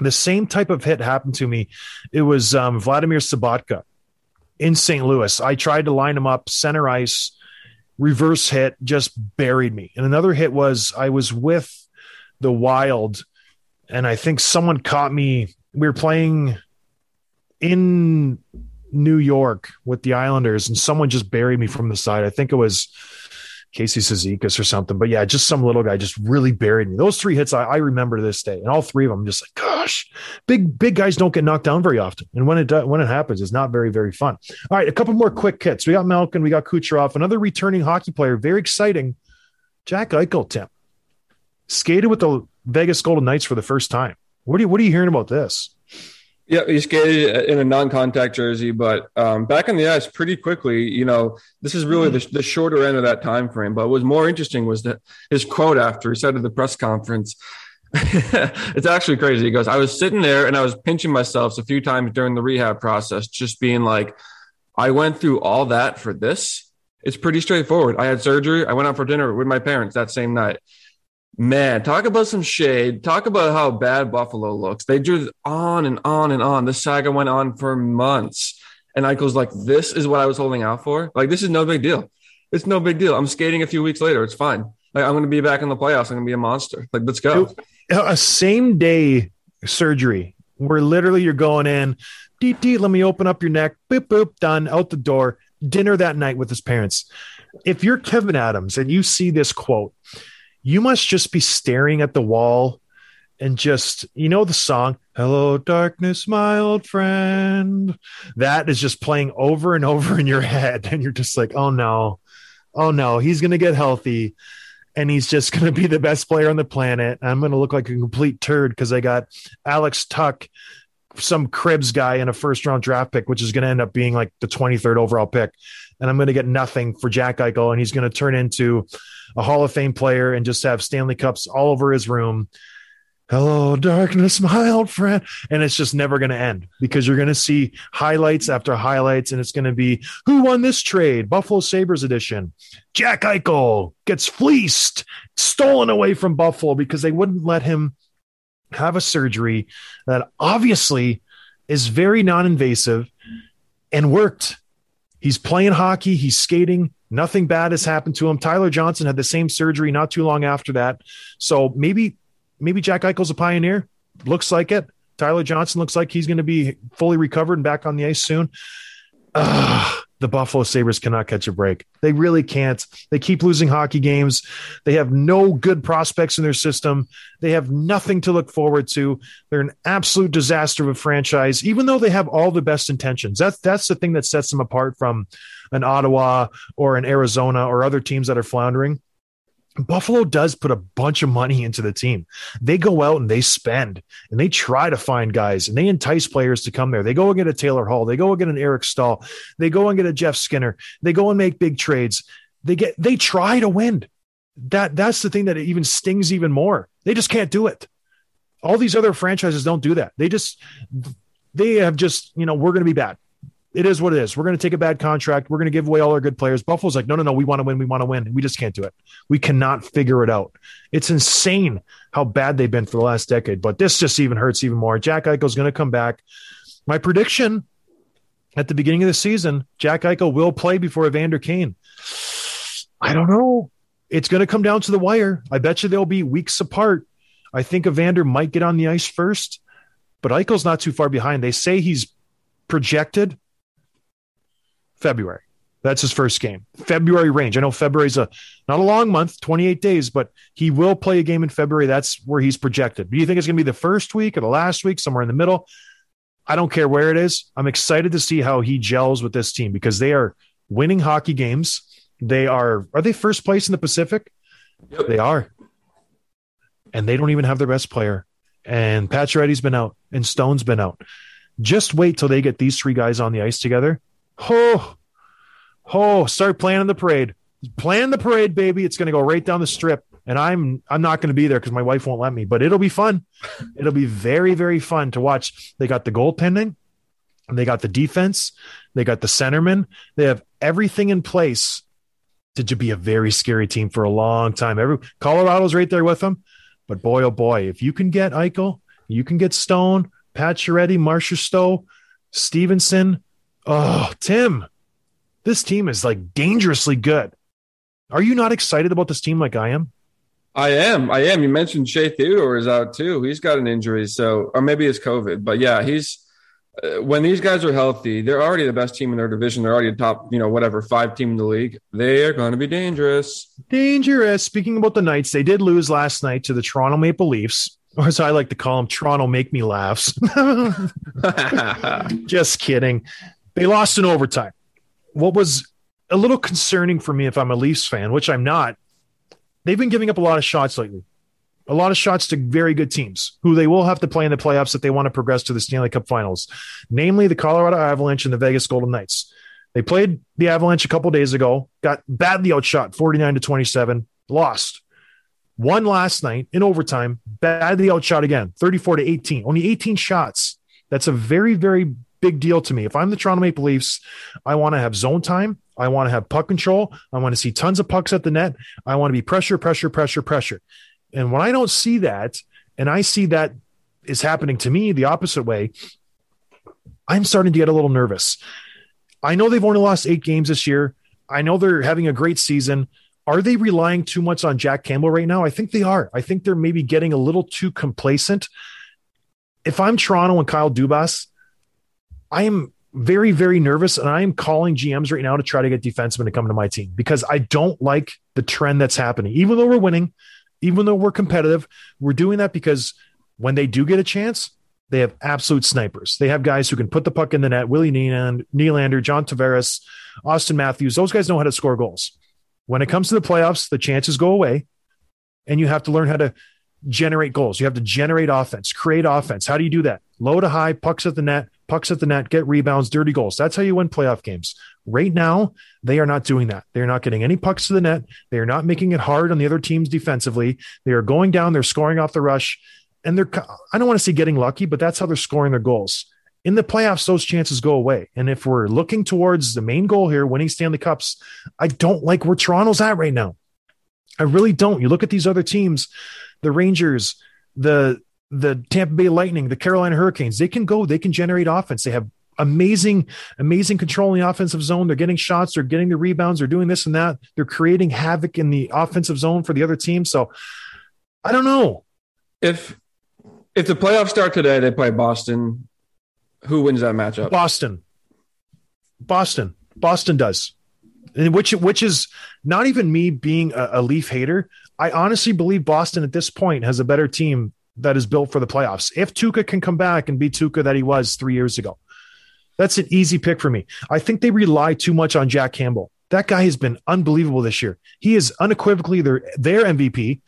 Speaker 1: The same type of hit happened to me. It was um, Vladimir Sobotka in St. Louis. I tried to line him up center ice, reverse hit, just buried me. And another hit was I was with the Wild, and I think someone caught me. We were playing in New York with the Islanders, and someone just buried me from the side. I think it was Casey Cizikas or something. But yeah, just some little guy just really buried me. Those three hits I, I remember to this day, and all three of them, just like, gosh, big big guys don't get knocked down very often, and when it does, when it happens, it's not very very fun. All right, a couple more quick hits. We got Malkin, we got Kucherov, another returning hockey player, very exciting. Jack Eichel, Tim, skated with the Vegas Golden Knights for the first time. What are you What are you hearing about this?
Speaker 2: Yeah, he skated in a non-contact jersey, but um, back on the ice pretty quickly. You know, this is really the, the shorter end of that time frame. But what was more interesting was that his quote after he said at the press conference. *laughs* it's actually crazy. He goes, "I was sitting there and I was pinching myself a few times during the rehab process, just being like, I went through all that for this. It's pretty straightforward. I had surgery. I went out for dinner with my parents that same night." Man, talk about some shade. Talk about how bad Buffalo looks. They drew on and on and on. This saga went on for months. And Eichel's like, this is what I was holding out for. Like, this is no big deal. It's no big deal. I'm skating a few weeks later. It's fine. Like, I'm going to be back in the playoffs. I'm going to be a monster. Like, let's go.
Speaker 1: Uh, a same day surgery where literally you're going in, deep, let me open up your neck, boop, boop, done, out the door, dinner that night with his parents. If you're Kevin Adams and you see this quote, you must just be staring at the wall and just you know the song hello darkness my old friend. That is just playing over and over in your head. And you're just like oh no. Oh no. He's going to get healthy and he's just going to be the best player on the planet. I'm going to look like a complete turd because i got alex Tuch some Krebs guy in a first round draft pick which is going to end up being like the 23rd overall pick. And i'm going to get nothing for jack eichel and he's going to turn into a Hall of Fame player and just have Stanley Cups all over his room. Hello, darkness, my old friend. And it's just never going to end because you're going to see highlights after highlights. And it's going to be who won this trade? Buffalo Sabres edition. Jack Eichel gets fleeced, stolen away from Buffalo because they wouldn't let him have a surgery that obviously is very non invasive and worked. He's playing hockey, he's skating, Nothing bad has happened to him. Tyler Johnson had the same surgery not too long after that. So maybe maybe Jack Eichel's a pioneer. Looks like it. Tyler Johnson looks like he's going to be fully recovered and back on the ice soon. Ugh, the Buffalo Sabres cannot catch a break. They really can't. They keep losing hockey games. They have no good prospects in their system. They have nothing to look forward to. They're an absolute disaster of a franchise, even though they have all the best intentions. That's that's the thing that sets them apart from an Ottawa or an Arizona or other teams that are floundering. Buffalo does put a bunch of money into the team. They go out and they spend and they try to find guys and they entice players to come there. They go and get a Taylor Hall. They go and get an Eric Staal. They go and get a Jeff Skinner. They go and make big trades. They get they try to win. That that's the thing that even stings even more. They just can't do it. All these other franchises don't do that. They just they have just, you know, we're going to be bad it is what it is. We're going to take a bad contract. We're going to give away all our good players. Buffalo's like, no, no, no, we want to win. We want to win. We just can't do it. We cannot figure it out. It's insane how bad they've been for the last decade. But this just even hurts even more. Jack Eichel's going to come back. My prediction at the beginning of the season, Jack Eichel will play before Evander Kane. I don't know. It's going to come down to the wire. I bet you they'll be weeks apart. I think Evander might get on the ice first, but Eichel's not too far behind. They say he's projected February. That's his first game. February range. I know February's a not a long month, 28 days, but he will play a game in February. That's where he's projected. Do you think it's going to be the first week or the last week, somewhere in the middle? I don't care where it is. I'm excited to see how he gels with this team because they are winning hockey games. They are are they first place in the Pacific?
Speaker 2: Yep.
Speaker 1: They are. And they don't even have their best player. And Pacioretty's been out and Stone's been out. Just wait till they get these three guys on the ice together. Oh, oh, start planning the parade. Plan the parade, baby. It's going to go right down the strip. And I'm I'm not going to be there because my wife won't let me, but it'll be fun. *laughs* It'll be very, very fun to watch. They got the goaltending, and they got the defense, they got the centerman. They have everything in place to, to be a very scary team for a long time. Every Colorado's right there with them. But boy, oh boy, if you can get Eichel, you can get Stone, Pacioretty, Marcia Stowe, Stephenson. Oh, Tim, this team is like dangerously good. Are you not excited about this team like I am?
Speaker 2: I am. I am. You mentioned Shea Theodore is out too. He's got an injury, so or maybe it's COVID. But yeah, he's uh, when these guys are healthy, they're already the best team in their division. They're already a top, you know, whatever five team in the league. They are going to be dangerous.
Speaker 1: Dangerous. Speaking about the Knights, they did lose last night to the Toronto Maple Leafs, or as I like to call them, Toronto Make Me *laughs* Laughs. Just kidding. They lost in overtime. What was a little concerning for me if I'm a Leafs fan, which I'm not, they've been giving up a lot of shots lately. A lot of shots to very good teams who they will have to play in the playoffs if they want to progress to the Stanley Cup finals, namely the Colorado Avalanche and the Vegas Golden Knights. They played the Avalanche a couple days ago, got badly outshot 49 to 27, lost. Won last night in overtime, badly outshot again, 34 to 18. Only 18 shots. That's a very, very big deal to me. If I'm the Toronto Maple Leafs, I want to have zone time. I want to have puck control. I want to see tons of pucks at the net. I want to be pressure, pressure, pressure, pressure. And when I don't see that, and I see that is happening to me the opposite way, I'm starting to get a little nervous. I know they've only lost eight games this year. I know they're having a great season. Are they relying too much on Jack Campbell right now? I think they are. I think they're maybe getting a little too complacent. If I'm Toronto and Kyle Dubas, I am very, very nervous, and I am calling GMs right now to try to get defensemen to come to my team because I don't like the trend that's happening. Even though we're winning, even though we're competitive, we're doing that because when they do get a chance, they have absolute snipers. They have guys who can put the puck in the net. Willie Nylander, John Tavares, Auston Matthews. Those guys know how to score goals. When it comes to the playoffs, the chances go away, and you have to learn how to generate goals. You have to generate offense, create offense. How do you do that? Low to high, pucks at the net, pucks at the net, get rebounds, dirty goals. That's how you win playoff games. Right now, they are not doing that. They're not getting any pucks to the net. They are not making it hard on the other teams defensively. They are going down, they're scoring off the rush, and they're, I don't want to say getting lucky, but that's how they're scoring their goals. In the playoffs, those chances go away. And if we're looking towards the main goal here, winning Stanley Cups, I don't like where Toronto's at right now. I really don't. You look at these other teams, the Rangers, the the Tampa Bay Lightning, the Carolina Hurricanes, they can go, they can generate offense. They have amazing, amazing control in the offensive zone. They're getting shots, they're getting the rebounds, they're doing this and that. They're creating havoc in the offensive zone for the other team. So I don't know.
Speaker 2: If if the playoffs start today, they play Boston. Who wins that matchup?
Speaker 1: Boston. Boston. Boston does. And which which is not even me being a, a Leaf hater. I honestly believe Boston at this point has a better team that is built for the playoffs. If Tuukka can come back and be Tuukka that he was three years ago, that's an easy pick for me. I think they rely too much on Jack Campbell. That guy has been unbelievable this year. He is unequivocally their their MVP,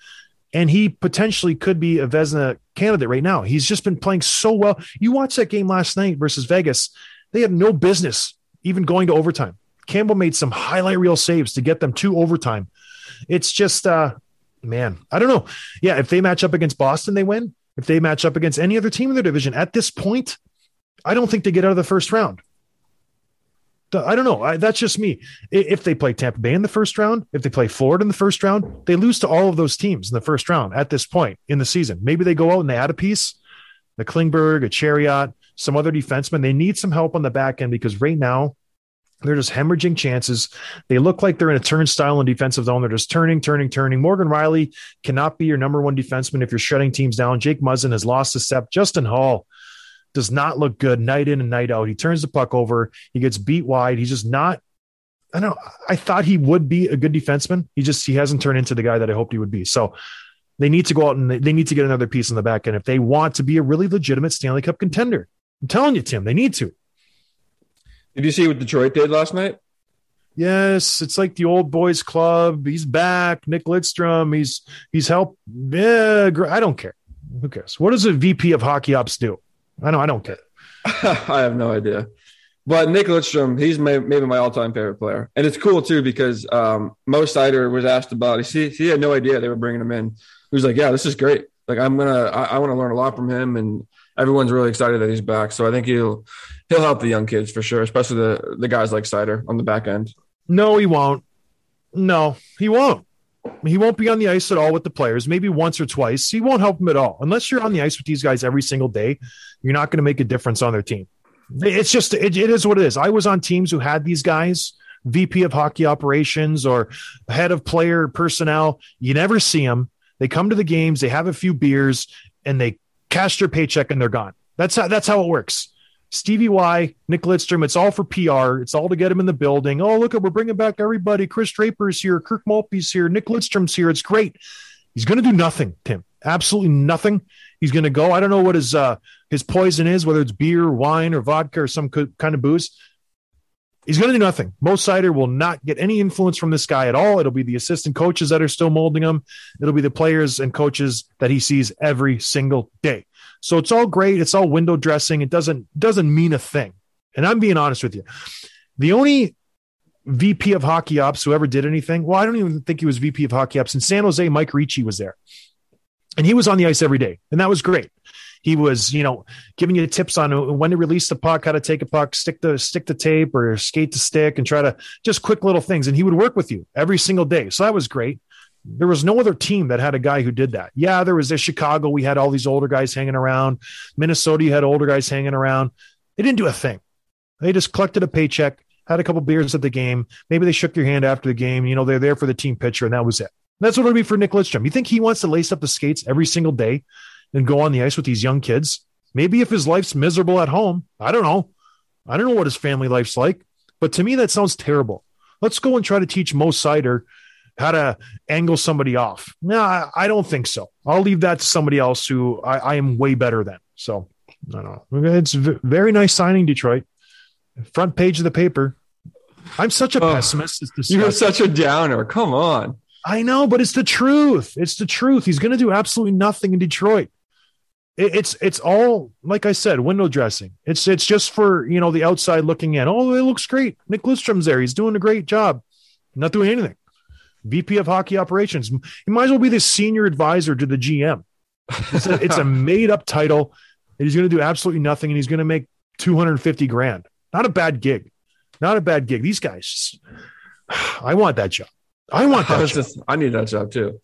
Speaker 1: and he potentially could be a Vezina candidate right now. He's just been playing so well. You watched that game last night versus Vegas. They had no business even going to overtime. Campbell made some highlight reel saves to get them to overtime. It's just uh man, I don't know. Yeah, if they match up against Boston, they win. If they match up against any other team in their division at this point, I don't think they get out of the first round. I don't know. I, that's just me. If they play Tampa Bay in the first round, if they play Florida in the first round, they lose to all of those teams in the first round at this point in the season. Maybe they go out and they add a piece, the Klingberg, a Chiarot, some other defenseman. They need some help on the back end because right now they're just hemorrhaging chances. They look like they're in a turnstile in defensive zone. They're just turning, turning, turning. Morgan Rielly cannot be your number one defenseman if you're shutting teams down. Jake Muzzin has lost a step. Justin Holl, does not look good night in and night out. He turns the puck over. He gets beat wide. He's just not. I don't know. I thought he would be a good defenseman. He just he hasn't turned into the guy that I hoped he would be. So they need to go out and they need to get another piece in the back end if they want to be a really legitimate Stanley Cup contender. I'm telling you, Tim, they need to.
Speaker 2: Did you see what Detroit did last night?
Speaker 1: Yes, it's like the old boys club. He's back. Nick Lidstrom. He's he's helped. Yeah, I don't care. Who cares? What does a VP of hockey ops do? I know. I don't care. *laughs*
Speaker 2: I have no idea. But Nick Lidstrom, he's may, maybe my all-time favorite player, and it's cool too because um, Mo Seider was asked about. He he had no idea they were bringing him in. He was like, "Yeah, this is great. Like I'm gonna, I, I want to learn a lot from him, and everyone's really excited that he's back. So I think he'll he'll help the young kids for sure, especially the the guys like Seider on the back end.
Speaker 1: No, he won't. No, he won't. He won't be on the ice at all with the players. Maybe once or twice. He won't help them at all. Unless you're on the ice with these guys every single day, you're not going to make a difference on their team. It's just it, it is what it is. I was on teams who had these guys, VP of hockey operations or head of player personnel. You never see them. They come to the games, they have a few beers, and they cash your paycheck and they're gone. That's how that's how it works. Stevie Y, Nick Lidstrom, it's all for PR. It's all to get him in the building. Oh, look, at we're bringing back everybody. Chris Draper's here. Kirk Maltby's here. Nick Lidstrom's here. It's great. He's going to do nothing, Tim. Absolutely nothing. He's going to go. I don't know what his uh, his poison is, whether it's beer, wine, or vodka, or some kind of booze. He's going to do nothing. Mo Seider will not get any influence from this guy at all. It'll be the assistant coaches that are still molding him. It'll be the players and coaches that he sees every single day. So it's all great. It's all window dressing. It doesn't doesn't mean a thing. And I'm being honest with you. The only VP of hockey ops who ever did anything, well, I don't even think he was VP of hockey ops in San Jose. Mike Ricci was there, and he was on the ice every day, and that was great. He was, you know, giving you tips on when to release the puck, how to take a puck, stick the stick the tape, or skate the stick, and try to just quick little things. And he would work with you every single day, so that was great there was no other team that had a guy who did that. Yeah, there was this Chicago. We had all these older guys hanging around. Minnesota, you had older guys hanging around. They didn't do a thing. They just collected a paycheck, had a couple beers at the game. Maybe they shook your hand after the game. You know, they're there for the team picture, and that was it. That's what it'll be for Nick Lidstrom. You think he wants to lace up the skates every single day and go on the ice with these young kids? Maybe if his life's miserable at home, I don't know. I don't know what his family life's like, but to me, that sounds terrible. Let's go and try to teach Mo Seider how to angle somebody off. No, I, I don't think so. I'll leave that to somebody else who I, I am way better than. So I don't know. It's very nice signing, Detroit. Front page of the paper. I'm such a
Speaker 2: Oh,
Speaker 1: pessimist.
Speaker 2: You're such a downer. Come on.
Speaker 1: I know, but it's the truth. It's the truth. He's going to do absolutely nothing in Detroit. It, it's it's all like I said, window dressing. It's it's just for you know the outside looking in. Oh, it looks great. Nick Lidstrom's there. He's doing a great job. Not doing anything. VP of hockey operations. He might as well be the senior advisor to the GM. It's a, it's a *laughs* made up title. And he's going to do absolutely nothing, and he's going to make two hundred fifty grand. Not a bad gig. Not a bad gig. These guys. *sighs* I want that job. I want that *laughs*
Speaker 2: was
Speaker 1: job.
Speaker 2: just- I need that job too.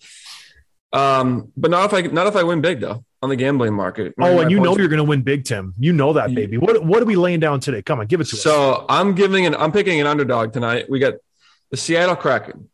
Speaker 2: Um, but not if I not if I win big though on the gambling market.
Speaker 1: Oh, and you know you're going to win big, Tim. You know that, baby. What what are we laying down today? Come on, give it to us.
Speaker 2: So I'm giving an I'm picking an underdog tonight. We got the Seattle Kraken.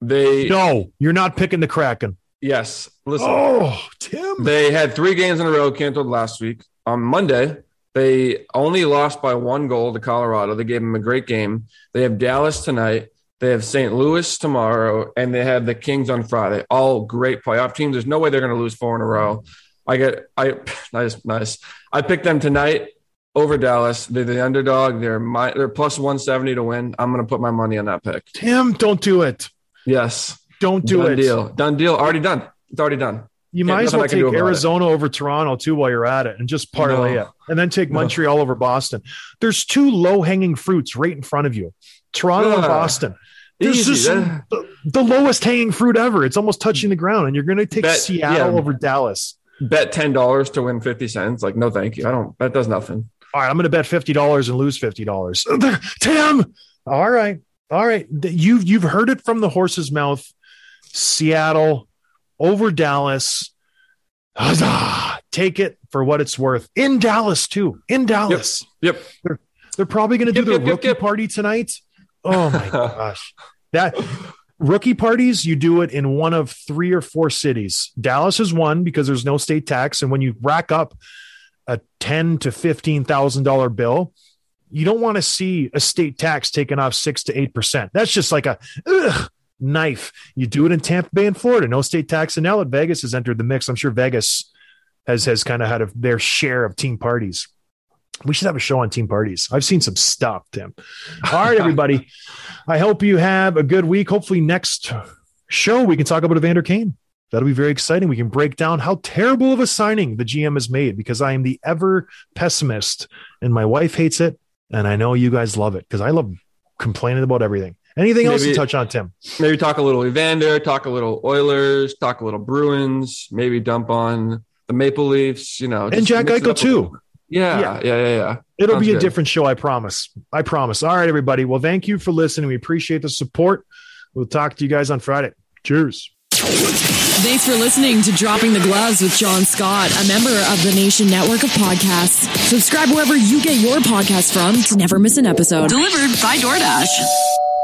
Speaker 2: They
Speaker 1: No, you're not picking the Kraken.
Speaker 2: yes. Listen,
Speaker 1: Oh, Tim.
Speaker 2: they had three games in a row canceled last week. On Monday, they only lost by one goal to Colorado. They gave them a great game. They have Dallas tonight. They have St. Louis tomorrow, and they have the Kings on Friday. All great playoff teams. There's no way they're going to lose four in a row. I get I *laughs* nice nice. I picked them tonight over Dallas. They're the underdog. They're my they're plus 170 to win. I'm going to put my money on that pick.
Speaker 1: Tim, don't do it.
Speaker 2: Yes.
Speaker 1: Don't do it.
Speaker 2: done
Speaker 1: it.
Speaker 2: deal. Done deal. Already done. It's already done.
Speaker 1: You
Speaker 2: Yeah,
Speaker 1: might as well
Speaker 2: I can do
Speaker 1: take
Speaker 2: about it.
Speaker 1: Arizona over Toronto too while you're at it and just parlay
Speaker 2: No.
Speaker 1: it. And then take
Speaker 2: No.
Speaker 1: Montreal over Boston. There's two low hanging fruits right in front of you Toronto and
Speaker 2: ah,
Speaker 1: Boston. This is
Speaker 2: That-
Speaker 1: the, the lowest hanging fruit ever. It's almost touching the ground, and you're going to take
Speaker 2: Bet-
Speaker 1: Seattle
Speaker 2: yeah.
Speaker 1: over Dallas.
Speaker 2: Bet ten dollars to win fifty cents. Like, no, thank you. I don't. That does nothing.
Speaker 1: All right, I'm going to bet fifty dollars and lose fifty dollars. *laughs* Tim. All right, all right. You've you've heard it from the horse's mouth. Seattle over Dallas. Huzzah! *sighs* Take it for what it's worth. In Dallas too. In Dallas.
Speaker 2: Yep.
Speaker 1: They're they're probably going to do
Speaker 2: Yep,
Speaker 1: their
Speaker 2: yep, yep,
Speaker 1: rookie
Speaker 2: yep.
Speaker 1: party tonight. Oh my *laughs* gosh. That rookie parties, you do it in one of three or four cities. Dallas is one because there's no state tax. And when you rack up a ten to fifteen thousand dollar bill, you don't want to see a state tax taken off six to eight percent. That's just like a ugh, knife. You do it in Tampa Bay and Florida, no state tax, and now that Vegas has entered the mix, I'm sure Vegas has has kind of had a, their share of team parties. We should have a show on team parties. I've seen some stuff, Tim. All right, everybody. *laughs* I hope you have a good week. Hopefully, next show we can talk about Evander Kane. That'll be very exciting. We can break down how terrible of a signing the GM has made because I am the ever pessimist and my wife hates it. And I know you guys love it because I love complaining about everything. Anything else to touch on, Tim?
Speaker 2: Maybe talk a little Evander, talk a little Oilers, talk a little Bruins, maybe dump on the Maple Leafs, you know.
Speaker 1: And Jack Eichel, too.
Speaker 2: Little. Yeah,
Speaker 1: Yeah.
Speaker 2: yeah, yeah, yeah.
Speaker 1: It'll
Speaker 2: Sounds
Speaker 1: be a
Speaker 2: good.
Speaker 1: different show, I promise. I promise. All right, everybody. Well, thank you for listening. We appreciate the support. We'll talk to you guys on Friday. Cheers.
Speaker 3: Thanks for listening to Dropping the Gloves with John Scott, a member of the Nation Network of Podcasts. Subscribe wherever you get your podcasts from to never miss an episode. Delivered by DoorDash.